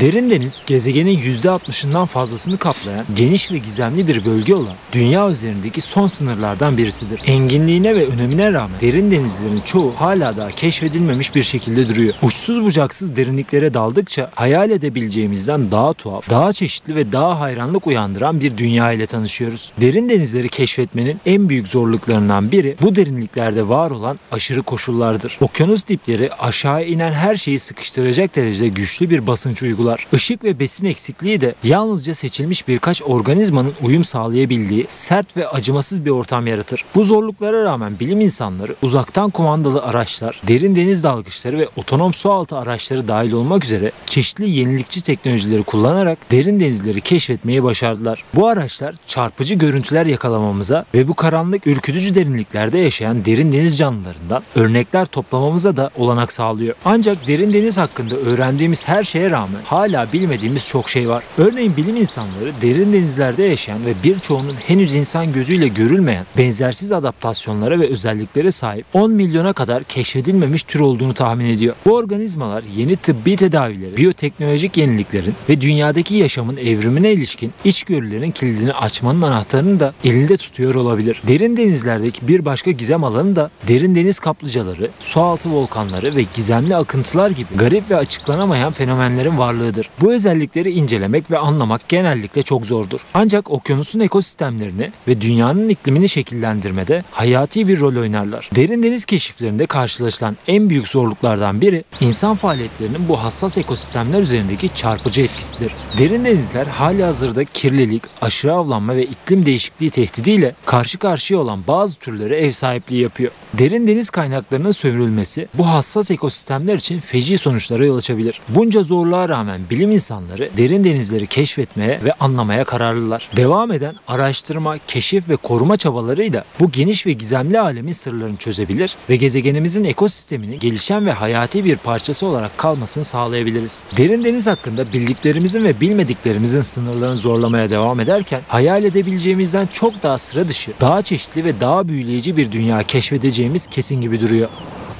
Derin deniz gezegenin %60'ından fazlasını kaplayan geniş ve gizemli bir bölge olan dünya üzerindeki son sınırlardan birisidir. Enginliğine ve önemine rağmen derin denizlerin çoğu hala daha keşfedilmemiş bir şekilde duruyor. Uçsuz bucaksız derinliklere daldıkça hayal edebileceğimizden daha tuhaf, daha çeşitli ve daha hayranlık uyandıran bir dünya ile tanışıyoruz. Derin denizleri keşfetmenin en büyük zorluklarından biri bu derinliklerde var olan aşırı koşullardır. Okyanus dipleri aşağı inen her şeyi sıkıştıracak derecede güçlü bir basınç uygular. Işık ve besin eksikliği de yalnızca seçilmiş birkaç organizmanın uyum sağlayabildiği sert ve acımasız bir ortam yaratır. Bu zorluklara rağmen bilim insanları uzaktan kumandalı araçlar, derin deniz dalgıçları ve otonom sualtı araçları dahil olmak üzere çeşitli yenilikçi teknolojileri kullanarak derin denizleri keşfetmeyi başardılar. Bu araçlar çarpıcı görüntüler yakalamamıza ve bu karanlık ürkütücü derinliklerde yaşayan derin deniz canlılarından örnekler toplamamıza da olanak sağlıyor. Ancak derin deniz hakkında öğrendiğimiz her şeye rağmen hala bilmediğimiz çok şey var. Örneğin bilim insanları derin denizlerde yaşayan ve birçoğunun henüz insan gözüyle görülmeyen benzersiz adaptasyonlara ve özelliklere sahip 10 milyona kadar keşfedilmemiş tür olduğunu tahmin ediyor. Bu organizmalar yeni tıbbi tedavileri, biyoteknolojik yeniliklerin ve dünyadaki yaşamın evrimine ilişkin içgörülerin kilidini açmanın anahtarını da elinde tutuyor olabilir. Derin denizlerdeki bir başka gizem alanı da derin deniz kaplıcaları, sualtı volkanları ve gizemli akıntılar gibi garip ve açıklanamayan fenomenlerin varlığıdır. Bu özellikleri incelemek ve anlamak genellikle çok zordur. Ancak okyanusun ekosistemlerini ve dünyanın iklimini şekillendirmede hayati bir rol oynarlar. Derin deniz keşiflerinde karşılaşılan en büyük zorluklardan biri insan faaliyetlerinin bu hassas ekosistemler üzerindeki çarpıcı etkisidir. Derin denizler hali hazırda kirlilik, aşırı avlanma ve iklim değişikliği tehdidiyle karşı karşıya olan bazı türlere ev sahipliği yapıyor. Derin deniz kaynaklarının sömürülmesi bu hassas ekosistemler için feci sonuçlara yol açabilir. Bunca zorluğa rağmen bilim insanları derin denizleri keşfetmeye ve anlamaya kararlılar. Devam eden araştırma, keşif ve koruma çabalarıyla bu geniş ve gizemli alemin sırlarını çözebilir ve gezegenimizin ekosistemini gelişen ve hayati bir parçası olarak kalmasını sağlayabiliriz. Derin deniz hakkında bildiklerimizin ve bilmediklerimizin sınırlarını zorlamaya devam ederken hayal edebileceğimizden çok daha sıra dışı, daha çeşitli ve daha büyüleyici bir dünya keşfedeceğimiz kesin gibi duruyor.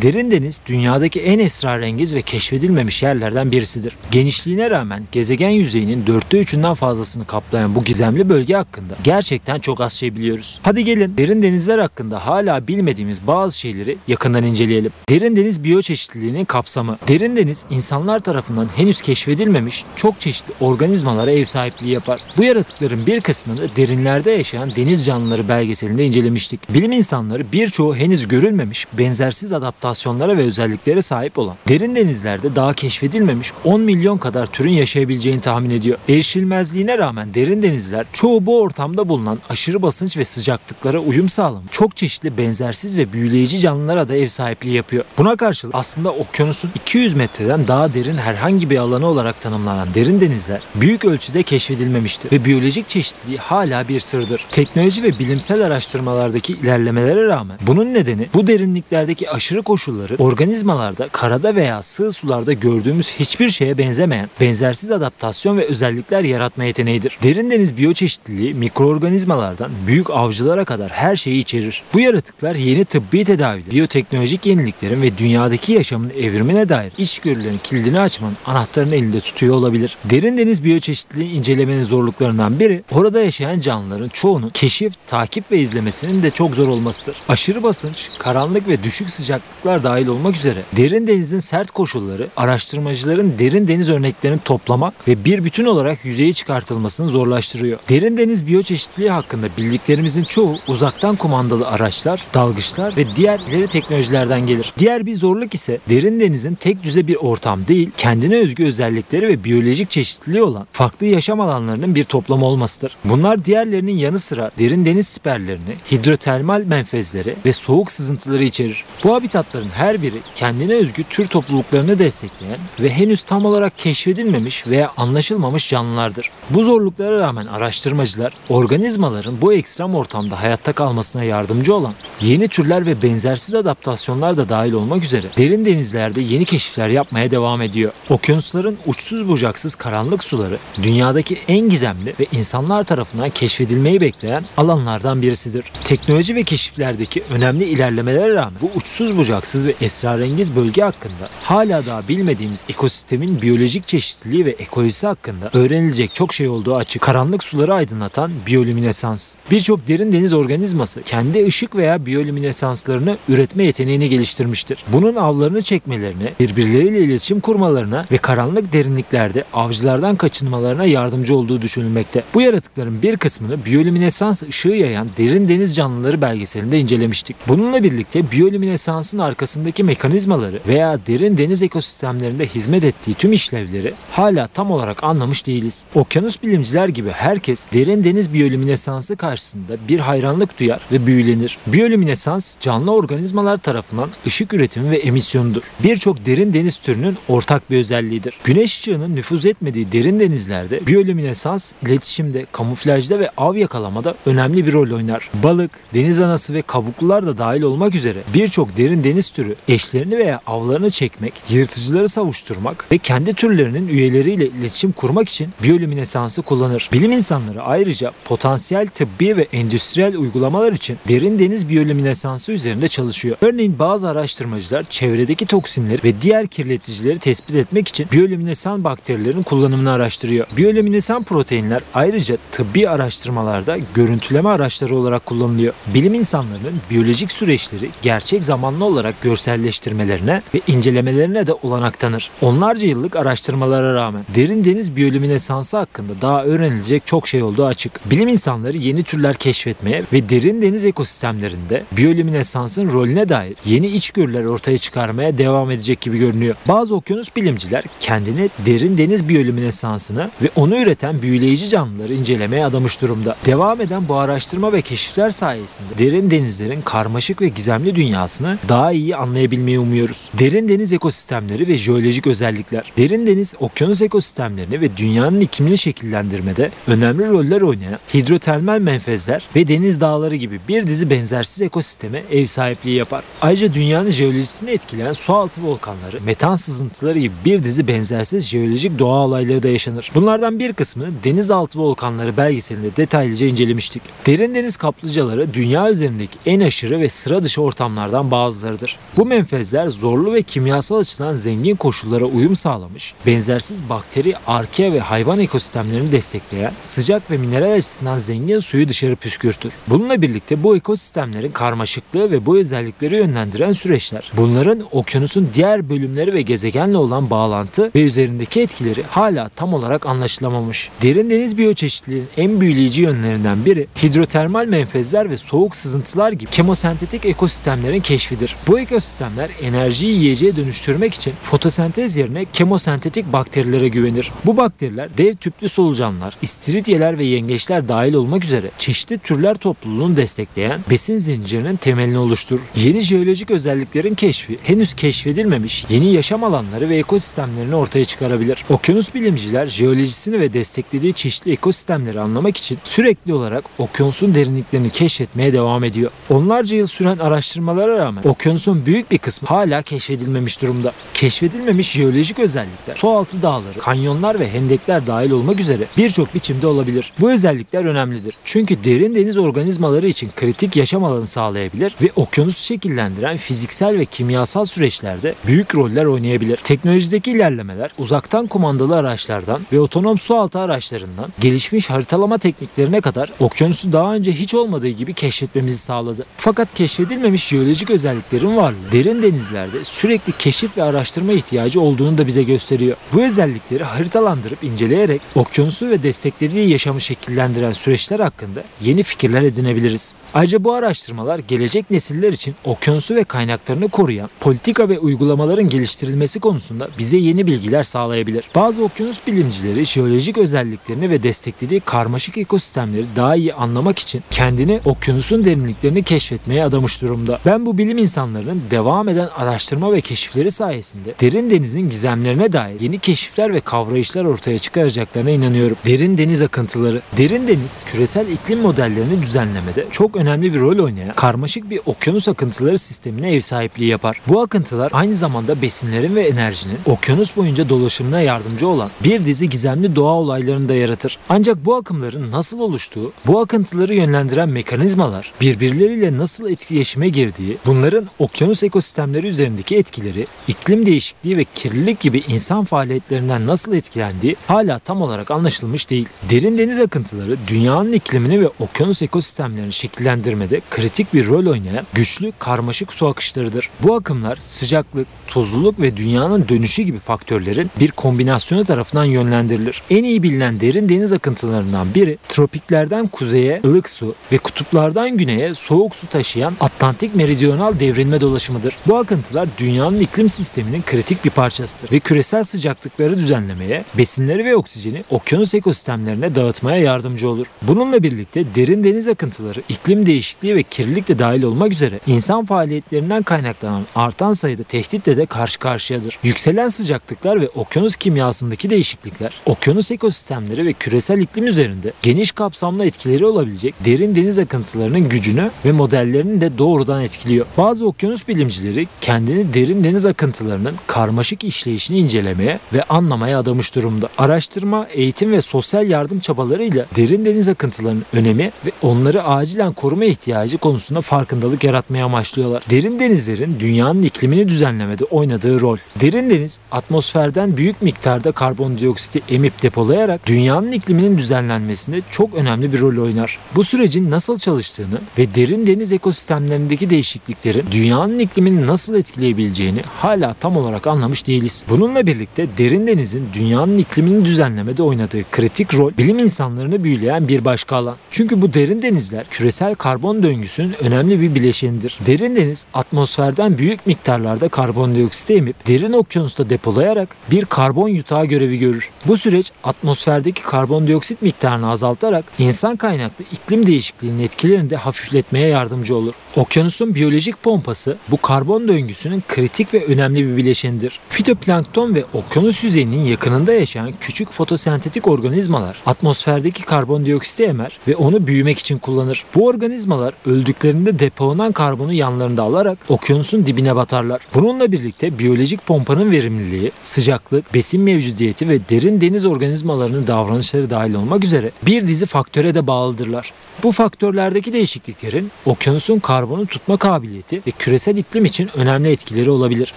Derin deniz dünyadaki en esrarengiz ve keşfedilmemiş yerlerden birisidir. Genişliğine rağmen gezegen yüzeyinin dörtte üçünden fazlasını kaplayan bu gizemli bölge hakkında gerçekten çok az şey biliyoruz. Hadi gelin derin denizler hakkında hala bilmediğimiz bazı şeyleri yakından inceleyelim. Derin deniz biyoçeşitliliğinin kapsamı. Derin deniz insanlar tarafından henüz keşfedilmemiş çok çeşitli organizmalara ev sahipliği yapar. Bu yaratıkların bir kısmını derinlerde yaşayan deniz canlıları belgeselinde incelemiştik. Bilim insanları birçoğu henüz görülmemiş benzersiz adaptasyonlara ve özelliklere sahip olan derin denizlerde daha keşfedilmemiş 10 milyon kadar türün yaşayabileceğini tahmin ediyor. Erişilmezliğine rağmen derin denizler çoğu bu ortamda bulunan aşırı basınç ve sıcaklıklara uyum sağlamış çok çeşitli benzersiz ve büyüleyici canlılara da ev sahipliği yapıyor. Buna karşılık aslında okyanusun 200 metreden daha derin herhangi bir alanı olarak tanımlanan derin denizler büyük ölçüde keşfedilmemiştir ve biyolojik çeşitliliği hala bir sırdır. Teknoloji ve bilimsel araştırmalardaki ilerlemelere rağmen bunun nedeni bu derinliklerdeki aşırı koşulları organizmalarda karada veya sığ sularda gördüğümüz hiçbir şeye benzemeyen benzersiz adaptasyon ve özellikler yaratma yeteneğidir. Derin deniz biyoçeşitliliği mikroorganizmalardan büyük avcılara kadar her şeyi içerir. Bu yaratıklar yeni tıbbi tedaviler, biyoteknolojik yeniliklerin ve dünyadaki yaşamın evrimine dair içgörülerin kilidini açmanın anahtarını elinde tutuyor olabilir. Derin deniz biyoçeşitliliği incelemenin zorluklarından biri orada yaşayan canlıların çoğunun keşif, takip ve izlemesinin de çok zor olmasıdır. Aşırı basınç, karanlık ve düşük sıcaklıklar dahil olmak üzere derin denizin sert koşulları araştırmacıların derin deniz örneklerini toplama ve bir bütün olarak yüzeye çıkartılmasını zorlaştırıyor. Derin deniz biyoçeşitliliği hakkında bildiklerimizin çoğu uzaktan kumandalı araçlar, dalgıçlar ve diğer ileri teknolojilerden gelir. Diğer bir zorluk ise derin denizin tek düze bir ortam değil, kendine özgü özellikleri ve biyolojik çeşitliliği olan farklı yaşam alanlarının bir toplamı olmasıdır. Bunlar diğerlerinin yanı sıra derin deniz siperlerini, hidrotermal menfezleri ve soğuk sızıntıları içerir. Bu habitatların her biri kendine özgü tür topluluklarını destekleyen ve henüz tam olarak keşfedilmemiş veya anlaşılmamış canlılardır. Bu zorluklara rağmen araştırmacılar organizmaların bu ekstrem ortamda hayatta kalmasına yardımcı olan yeni türler ve benzersiz adaptasyonlar da dahil olmak üzere derin denizlerde yeni keşifler yapmaya devam ediyor. Okyanusların uçsuz bucaksız karanlık suları dünyadaki en gizemli ve insanlar tarafından keşfedilmeyi bekleyen alanlardan birisidir. Teknoloji ve keşiflerdeki önemli ilerlemelere rağmen bu uçsuz bucaksız ıssız ve esrarengiz bölge hakkında hala daha bilmediğimiz ekosistemin biyolojik çeşitliliği ve ekolojisi hakkında öğrenilecek çok şey olduğu açık. Karanlık suları aydınlatan biyolüminesans. Birçok derin deniz organizması kendi ışık veya biyolüminesanslarını üretme yeteneğini geliştirmiştir. Bunun avlarını çekmelerine, birbirleriyle iletişim kurmalarına ve karanlık derinliklerde avcılardan kaçınmalarına yardımcı olduğu düşünülmekte. Bu yaratıkların bir kısmını biyolüminesans ışığı yayan derin deniz canlıları belgeselinde incelemiştik. Bununla birlikte biyolüminesansın arkasındaki mekanizmaları veya derin deniz ekosistemlerinde hizmet ettiği tüm işlevleri hala tam olarak anlamış değiliz. Okyanus bilimciler gibi herkes derin deniz biyolüminesansı karşısında bir hayranlık duyar ve büyülenir. Biyolüminesans canlı organizmalar tarafından ışık üretimi ve emisyonudur. Birçok derin deniz türünün ortak bir özelliğidir. Güneş ışığının nüfuz etmediği derin denizlerde biyolüminesans iletişimde, kamuflajda ve av yakalamada önemli bir rol oynar. Balık, deniz anası ve kabuklular da dahil olmak üzere birçok derin deniz türü eşlerini veya avlarını çekmek, yırtıcıları savuşturmak ve kendi türlerinin üyeleriyle iletişim kurmak için biyolüminesansı kullanır. Bilim insanları ayrıca potansiyel tıbbi ve endüstriyel uygulamalar için derin deniz biyolüminesansı üzerinde çalışıyor. Örneğin bazı araştırmacılar çevredeki toksinleri ve diğer kirleticileri tespit etmek için biyolüminesan bakterilerin kullanımını araştırıyor. Biyolüminesan proteinler ayrıca tıbbi araştırmalarda görüntüleme araçları olarak kullanılıyor. Bilim insanlarının biyolojik süreçleri gerçek zamanlı olarak görselleştirmelerine ve incelemelerine de olanak tanır. Onlarca yıllık araştırmalara rağmen derin deniz biyolüminesansı hakkında daha öğrenilecek çok şey olduğu açık. Bilim insanları yeni türler keşfetmeye ve derin deniz ekosistemlerinde biyolüminesansın rolüne dair yeni içgörüler ortaya çıkarmaya devam edecek gibi görünüyor. Bazı okyanus bilimciler kendini derin deniz biyolüminesansını ve onu üreten büyüleyici canlıları incelemeye adamış durumda. Devam eden bu araştırma ve keşifler sayesinde derin denizlerin karmaşık ve gizemli dünyasını daha iyi anlayabilmeyi umuyoruz. Derin deniz ekosistemleri ve jeolojik özellikler. Derin deniz okyanus ekosistemlerini ve dünyanın iklimini şekillendirmede önemli roller oynayan hidrotermal menfezler ve deniz dağları gibi bir dizi benzersiz ekosisteme ev sahipliği yapar. Ayrıca dünyanın jeolojisini etkileyen sualtı volkanları, metan sızıntıları gibi bir dizi benzersiz jeolojik doğa olayları da yaşanır. Bunlardan bir kısmını denizaltı volkanları belgeselinde detaylıca incelemiştik. Derin deniz kaplıcaları dünya üzerindeki en aşırı ve sıra dışı ortamlardan bazılarıdır. Bu menfezler zorlu ve kimyasal açıdan zengin koşullara uyum sağlamış, benzersiz bakteri, arke ve hayvan ekosistemlerini destekleyen sıcak ve mineral açısından zengin suyu dışarı püskürtür. Bununla birlikte bu ekosistemlerin karmaşıklığı ve bu özellikleri yönlendiren süreçler, bunların okyanusun diğer bölümleri ve gezegenle olan bağlantı ve üzerindeki etkileri hala tam olarak anlaşılamamış. Derin deniz biyoçeşitliliğinin en büyüleyici yönlerinden biri hidrotermal menfezler ve soğuk sızıntılar gibi kemosentetik ekosistemlerin keşfidir. Bu ekosistemler enerjiyi yiyeceğe dönüştürmek için fotosentez yerine kemosentetik bakterilere güvenir. Bu bakteriler dev tüplü solucanlar, istiridyeler ve yengeçler dahil olmak üzere çeşitli türler topluluğunu destekleyen besin zincirinin temelini oluşturur. Yeni jeolojik özelliklerin keşfi henüz keşfedilmemiş yeni yaşam alanları ve ekosistemlerini ortaya çıkarabilir. Okyanus bilimciler jeolojisini ve desteklediği çeşitli ekosistemleri anlamak için sürekli olarak okyanusun derinliklerini keşfetmeye devam ediyor. Onlarca yıl süren araştırmalara rağmen okyanusun büyük bir kısmı hala keşfedilmemiş durumda. Keşfedilmemiş jeolojik özellikler, sualtı dağları, kanyonlar ve hendekler dahil olmak üzere birçok biçimde olabilir. Bu özellikler önemlidir. Çünkü derin deniz organizmaları için kritik yaşam alanı sağlayabilir ve okyanusu şekillendiren fiziksel ve kimyasal süreçlerde büyük roller oynayabilir. Teknolojideki ilerlemeler uzaktan kumandalı araçlardan ve otonom sualtı araçlarından gelişmiş haritalama tekniklerine kadar okyanusu daha önce hiç olmadığı gibi keşfetmemizi sağladı. Fakat keşfedilmemiş jeolojik özelliklerin varlığı derin denizlerde sürekli keşif ve araştırma ihtiyacı olduğunu da bize gösteriyor. Bu özellikleri haritalandırıp inceleyerek okyanusu ve desteklediği yaşamı şekillendiren süreçler hakkında yeni fikirler edinebiliriz. Ayrıca bu araştırmalar gelecek nesiller için okyanusu ve kaynaklarını koruyan politika ve uygulamaların geliştirilmesi konusunda bize yeni bilgiler sağlayabilir. Bazı okyanus bilimcileri jeolojik özelliklerini ve desteklediği karmaşık ekosistemleri daha iyi anlamak için kendini okyanusun derinliklerini keşfetmeye adamış durumda. Ben bu bilim insanlarının devam eden araştırma ve keşifleri sayesinde derin denizin gizemlerine dair yeni keşifler ve kavrayışlar ortaya çıkaracaklarına inanıyorum. Derin deniz akıntıları. Derin deniz küresel iklim modellerini düzenlemede çok önemli bir rol oynayan karmaşık bir okyanus akıntıları sistemine ev sahipliği yapar. Bu akıntılar aynı zamanda besinlerin ve enerjinin okyanus boyunca dolaşımına yardımcı olan bir dizi gizemli doğa olaylarını da yaratır. Ancak bu akımların nasıl oluştuğu, bu akıntıları yönlendiren mekanizmalar, birbirleriyle nasıl etkileşime girdiği, bunların okyanus ekosistemleri üzerindeki etkileri, iklim değişikliği ve kirlilik gibi insan faaliyetlerinden nasıl etkilendiği hala tam olarak anlaşılmış değil. Derin deniz akıntıları dünyanın iklimini ve okyanus ekosistemlerini şekillendirmede kritik bir rol oynayan güçlü, karmaşık su akışlarıdır. Bu akımlar sıcaklık, tuzluluk ve dünyanın dönüşü gibi faktörlerin bir kombinasyonu tarafından yönlendirilir. En iyi bilinen derin deniz akıntılarından biri tropiklerden kuzeye ılık su ve kutuplardan güneye soğuk su taşıyan Atlantik meridional devrilme dolaşımıdır. Bu akıntılar dünyanın iklim sisteminin kritik bir parçasıdır ve küresel sıcaklıkları düzenlemeye, besinleri ve oksijeni okyanus ekosistemlerine dağıtmaya yardımcı olur. Bununla birlikte derin deniz akıntıları iklim değişikliği ve kirlilik de dahil olmak üzere insan faaliyetlerinden kaynaklanan artan sayıda tehditle de karşı karşıyadır. Yükselen sıcaklıklar ve okyanus kimyasındaki değişiklikler, okyanus ekosistemleri ve küresel iklim üzerinde geniş kapsamlı etkileri olabilecek derin deniz akıntılarının gücünü ve modellerini de doğrudan etkiliyor. Bazı okyanus bilimcileri kendini derin deniz akıntılarının karmaşık işleyişini incelemeye ve anlamaya adamış durumda. Araştırma, eğitim ve sosyal yardım çabalarıyla derin deniz akıntılarının önemi ve onları acilen koruma ihtiyacı konusunda farkındalık yaratmaya amaçlıyorlar. Derin denizlerin dünyanın iklimini düzenlemede oynadığı rol. Derin deniz atmosferden büyük miktarda karbondioksiti emip depolayarak dünyanın ikliminin düzenlenmesinde çok önemli bir rol oynar. Bu sürecin nasıl çalıştığını ve derin deniz ekosistemlerindeki değişikliklerin dünyanın iklimini nasıl etkileyebileceğini hala tam olarak anlamış değiliz. Bununla birlikte derin denizin dünyanın iklimini düzenlemede oynadığı kritik rol bilim insanlarını büyüleyen bir başka alan. Çünkü bu derin denizler küresel karbon döngüsünün önemli bir bileşenidir. Derin deniz atmosferden büyük miktarlarda karbondioksit emip derin okyanusta depolayarak bir karbon yutağı görevi görür. Bu süreç atmosferdeki karbondioksit miktarını azaltarak insan kaynaklı iklim değişikliğinin etkilerini de hafifletmeye yardımcı olur. Okyanusun biyolojik pompası bu karbon döngüsünün kritik ve önemli bir bileşenidir. Fitoplankton ve okyanus yüzeyinin yakınında yaşayan küçük fotosentetik organizmalar atmosferdeki karbondioksiti emer ve onu büyümek için kullanır. Bu organizmalar öldüklerinde depolanan karbonu yanlarında alarak okyanusun dibine batarlar. Bununla birlikte biyolojik pompanın verimliliği, sıcaklık, besin mevcudiyeti ve derin deniz organizmalarının davranışları dahil olmak üzere bir dizi faktöre de bağlıdırlar. Bu faktörlerdeki değişikliklerin okyanusun karbonu tutma kabiliyeti ve küresel iklim için önemli etkileri olabilir.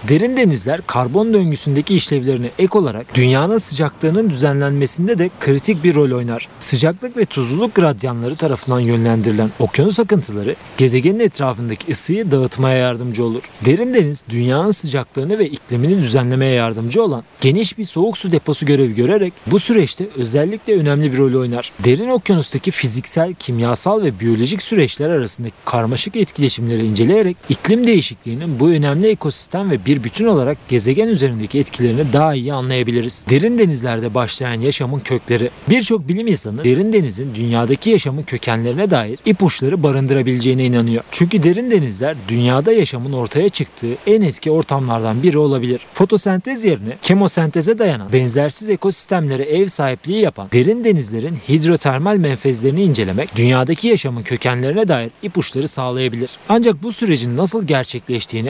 Derin denizler karbon döngüsündeki işlevlerine ek olarak dünyanın sıcaklığının düzenlenmesinde de kritik bir rol oynar. Sıcaklık ve tuzluluk gradyanları tarafından yönlendirilen okyanus akıntıları gezegenin etrafındaki ısıyı dağıtmaya yardımcı olur. Derin deniz dünyanın sıcaklığını ve iklimini düzenlemeye yardımcı olan geniş bir soğuk su deposu görevi görerek bu süreçte özellikle önemli bir rol oynar. Derin okyanustaki fiziksel, kimyasal ve biyolojik süreçler arasındaki karmaşık etkileşimleri inceleyerek iklim değişikliğinin bu önemli ekosistem ve bir bütün olarak gezegen üzerindeki etkilerini daha iyi anlayabiliriz. Derin denizlerde başlayan yaşamın kökleri. Birçok bilim insanı derin denizin dünyadaki yaşamın kökenlerine dair ipuçları barındırabileceğine inanıyor. Çünkü derin denizler dünyada yaşamın ortaya çıktığı en eski ortamlardan biri olabilir. Fotosentez yerine kemosenteze dayanan benzersiz ekosistemlere ev sahipliği yapan derin denizlerin hidrotermal menfezlerini incelemek dünyadaki yaşamın kökenlerine dair ipuçları sağlayabilir. Ancak bu sürecin nasıl gerçekleştiğini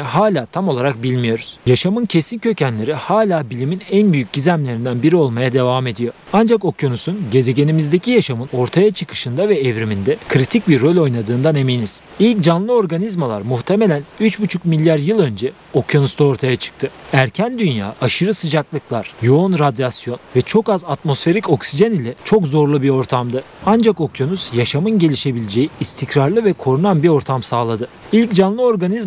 hala tam olarak bilmiyoruz. Yaşamın kesin kökenleri hala bilimin en büyük gizemlerinden biri olmaya devam ediyor. Ancak okyanusun gezegenimizdeki yaşamın ortaya çıkışında ve evriminde kritik bir rol oynadığından eminiz. İlk canlı organizmalar muhtemelen 3,5 milyar yıl önce okyanusta ortaya çıktı. Erken dünya aşırı sıcaklıklar, yoğun radyasyon ve çok az atmosferik oksijen ile çok zorlu bir ortamdı. Ancak okyanus yaşamın gelişebileceği istikrarlı ve korunan bir ortam sağladı. İlk canlı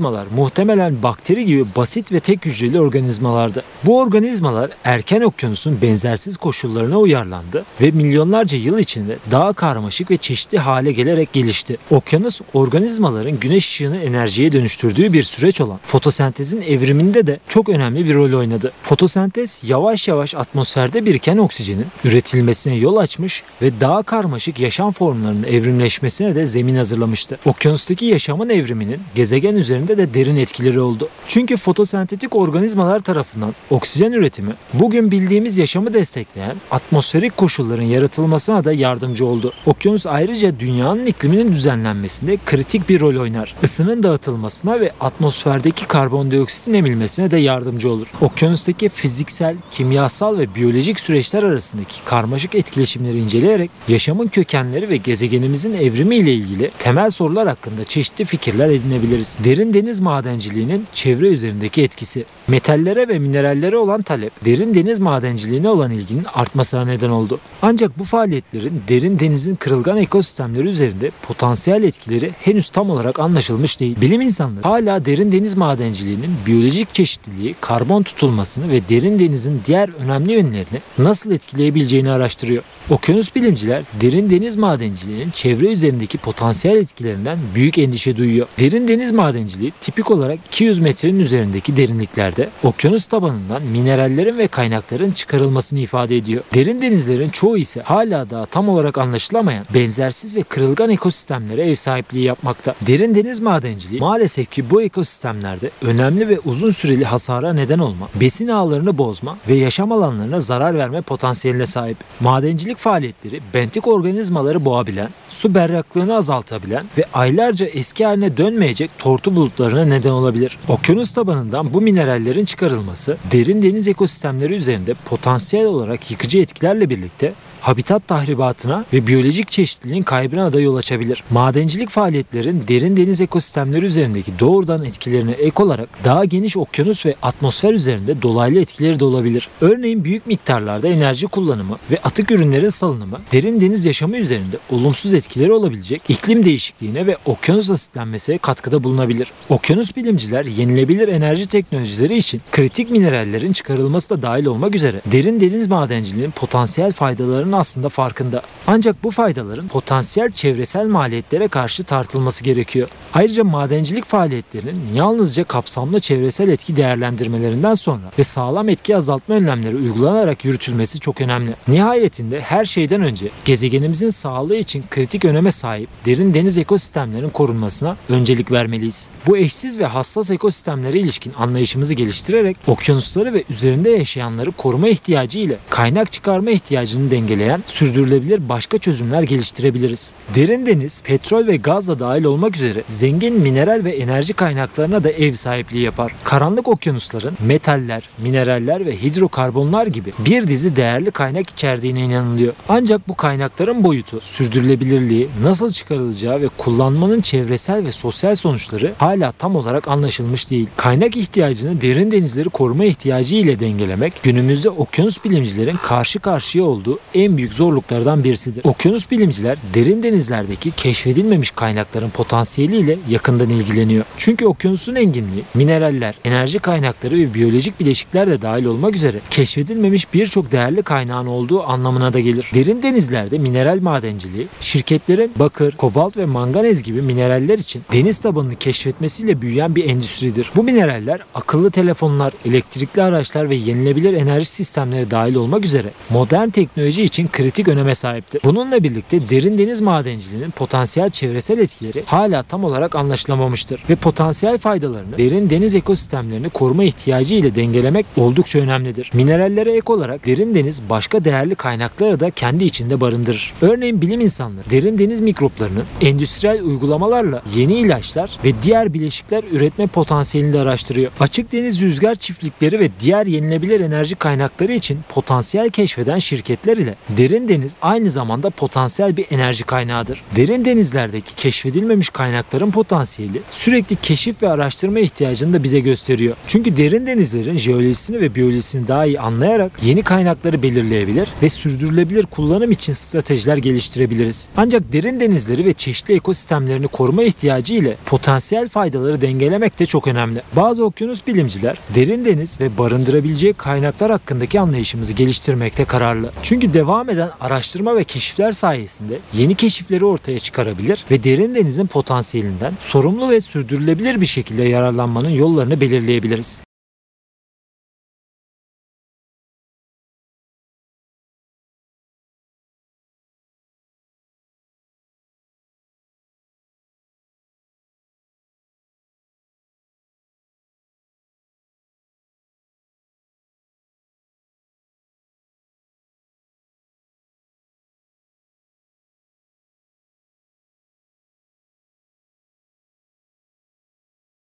organizmalar muhtemelen bakteri gibi basit ve tek hücreli organizmalardı. Bu organizmalar erken okyanusun benzersiz koşullarına uyarlandı ve milyonlarca yıl içinde daha karmaşık ve çeşitli hale gelerek gelişti. Okyanus organizmaların güneş ışığını enerjiye dönüştürdüğü bir süreç olan fotosentezin evriminde de çok önemli bir rol oynadı. Fotosentez yavaş yavaş atmosferde biriken oksijenin üretilmesine yol açmış ve daha karmaşık yaşam formlarının evrimleşmesine de zemin hazırlamıştı. Okyanustaki yaşamın evriminin gezegen üzerinde de derin etkileri oldu. Çünkü fotosentetik organizmalar tarafından oksijen üretimi bugün bildiğimiz yaşamı destekleyen atmosferik koşulların yaratılmasına da yardımcı oldu. Okyanus ayrıca dünyanın ikliminin düzenlenmesinde kritik bir rol oynar. Isının dağıtılmasına ve atmosferdeki karbondioksitin emilmesine de yardımcı olur. Okyanustaki fiziksel, kimyasal ve biyolojik süreçler arasındaki karmaşık etkileşimleri inceleyerek yaşamın kökenleri ve gezegenimizin evrimi ile ilgili temel sorular hakkında çeşitli fikirler edinebiliriz. Derin deniz deniz madenciliğinin çevre üzerindeki etkisi. Metallere ve minerallere olan talep, derin deniz madenciliğine olan ilginin artmasına neden oldu. Ancak bu faaliyetlerin derin denizin kırılgan ekosistemleri üzerinde potansiyel etkileri henüz tam olarak anlaşılmış değil. Bilim insanları hala derin deniz madenciliğinin biyolojik çeşitliliği, karbon tutulmasını ve derin denizin diğer önemli yönlerini nasıl etkileyebileceğini araştırıyor. Okyanus bilimciler derin deniz madenciliğinin çevre üzerindeki potansiyel etkilerinden büyük endişe duyuyor. Derin deniz madenciliği tipik olarak 200 metrenin üzerindeki derinliklerde okyanus tabanından minerallerin ve kaynakların çıkarılmasını ifade ediyor. Derin denizlerin çoğu ise hala daha tam olarak anlaşılamayan benzersiz ve kırılgan ekosistemlere ev sahipliği yapmakta. Derin deniz madenciliği maalesef ki bu ekosistemlerde önemli ve uzun süreli hasara neden olma, besin ağlarını bozma ve yaşam alanlarına zarar verme potansiyeline sahip. Madencilik faaliyetleri bentik organizmaları boğabilen, su berraklığını azaltabilen ve aylarca eski haline dönmeyecek tortu bulutlarına neden olabilir. Okyanus tabanından bu minerallerin çıkarılması derin deniz ekosistemleri üzerinde potansiyel olarak yıkıcı etkilerle birlikte habitat tahribatına ve biyolojik çeşitliliğin kaybına da yol açabilir. Madencilik faaliyetlerin derin deniz ekosistemleri üzerindeki doğrudan etkilerine ek olarak daha geniş okyanus ve atmosfer üzerinde dolaylı etkileri de olabilir. Örneğin büyük miktarlarda enerji kullanımı ve atık ürünlerin salınımı derin deniz yaşamı üzerinde olumsuz etkileri olabilecek iklim değişikliğine ve okyanus asitlenmesine katkıda bulunabilir. Okyanus bilimciler yenilebilir enerji teknolojileri için kritik minerallerin çıkarılması da dahil olmak üzere derin deniz madenciliğinin potansiyel faydalarının aslında farkında. Ancak bu faydaların potansiyel çevresel maliyetlere karşı tartılması gerekiyor. Ayrıca madencilik faaliyetlerinin yalnızca kapsamlı çevresel etki değerlendirmelerinden sonra ve sağlam etki azaltma önlemleri uygulanarak yürütülmesi çok önemli. Nihayetinde her şeyden önce gezegenimizin sağlığı için kritik öneme sahip derin deniz ekosistemlerinin korunmasına öncelik vermeliyiz. Bu eşsiz ve hassas ekosistemlere ilişkin anlayışımızı geliştirerek okyanusları ve üzerinde yaşayanları koruma ihtiyacı ile kaynak çıkarma ihtiyacını dengeleyen sürdürülebilir başka çözümler geliştirebiliriz. Derin deniz, petrol ve gazla dahil olmak üzere zengin mineral ve enerji kaynaklarına da ev sahipliği yapar. Karanlık okyanusların metaller, mineraller ve hidrokarbonlar gibi bir dizi değerli kaynak içerdiğine inanılıyor. Ancak bu kaynakların boyutu, sürdürülebilirliği, nasıl çıkarılacağı ve kullanmanın çevresel ve sosyal sonuçları hala tam olarak anlaşılmış değil. Kaynak ihtiyacını derin denizleri koruma ihtiyacı ile dengelemek günümüzde okyanus bilimcilerin karşı karşıya olduğu en büyük zorluklardan birisidir. Okyanus bilimciler derin denizlerdeki keşfedilmemiş kaynakların potansiyeliyle yakından ilgileniyor. Çünkü okyanusun enginliği, mineraller, enerji kaynakları ve biyolojik bileşikler de dahil olmak üzere keşfedilmemiş birçok değerli kaynağın olduğu anlamına da gelir. Derin denizlerde mineral madenciliği, şirketlerin bakır, kobalt ve manganez gibi mineraller için deniz tabanını keşfetmesiyle büyüyen bir endüstridir. Bu mineraller akıllı telefonlar, elektrikli araçlar ve yenilebilir enerji sistemleri dahil olmak üzere modern teknoloji için kritik öneme sahiptir. Bununla birlikte derin deniz madenciliğinin potansiyel çevresel etkileri hala tam olarak anlaşılamamıştır ve potansiyel faydalarını derin deniz ekosistemlerini koruma ihtiyacı ile dengelemek oldukça önemlidir. Minerallere ek olarak derin deniz başka değerli kaynakları da kendi içinde barındırır. Örneğin bilim insanları derin deniz mikroplarının endüstriyel uygulamalarla yeni ilaçlar ve diğer bileşikler üretme potansiyelini de araştırıyor. Açık deniz rüzgar çiftlikleri ve diğer yenilebilir enerji kaynakları için potansiyel keşfeden şirketler ile derin deniz aynı zamanda potansiyel bir enerji kaynağıdır. Derin denizlerdeki keşfedilmemiş kaynakların potansiyeli sürekli keşif ve araştırma ihtiyacını da bize gösteriyor. Çünkü derin denizlerin jeolojisini ve biyolojisini daha iyi anlayarak yeni kaynakları belirleyebilir ve sürdürülebilir kullanım için stratejiler geliştirebiliriz. Ancak derin denizleri ve çeşitli ekosistemlerini koruma ihtiyacı ile potansiyel faydaları dengelemek de çok önemli. Bazı okyanus bilimciler derin deniz ve barındırabileceği kaynaklar hakkındaki anlayışımızı geliştirmekte kararlı. Çünkü devam eden araştırma ve keşifler sayesinde yeni keşifleri ortaya çıkarabilir ve derin denizin potansiyelinden sorumlu ve sürdürülebilir bir şekilde yararlanmanın yollarını belirleyebiliriz.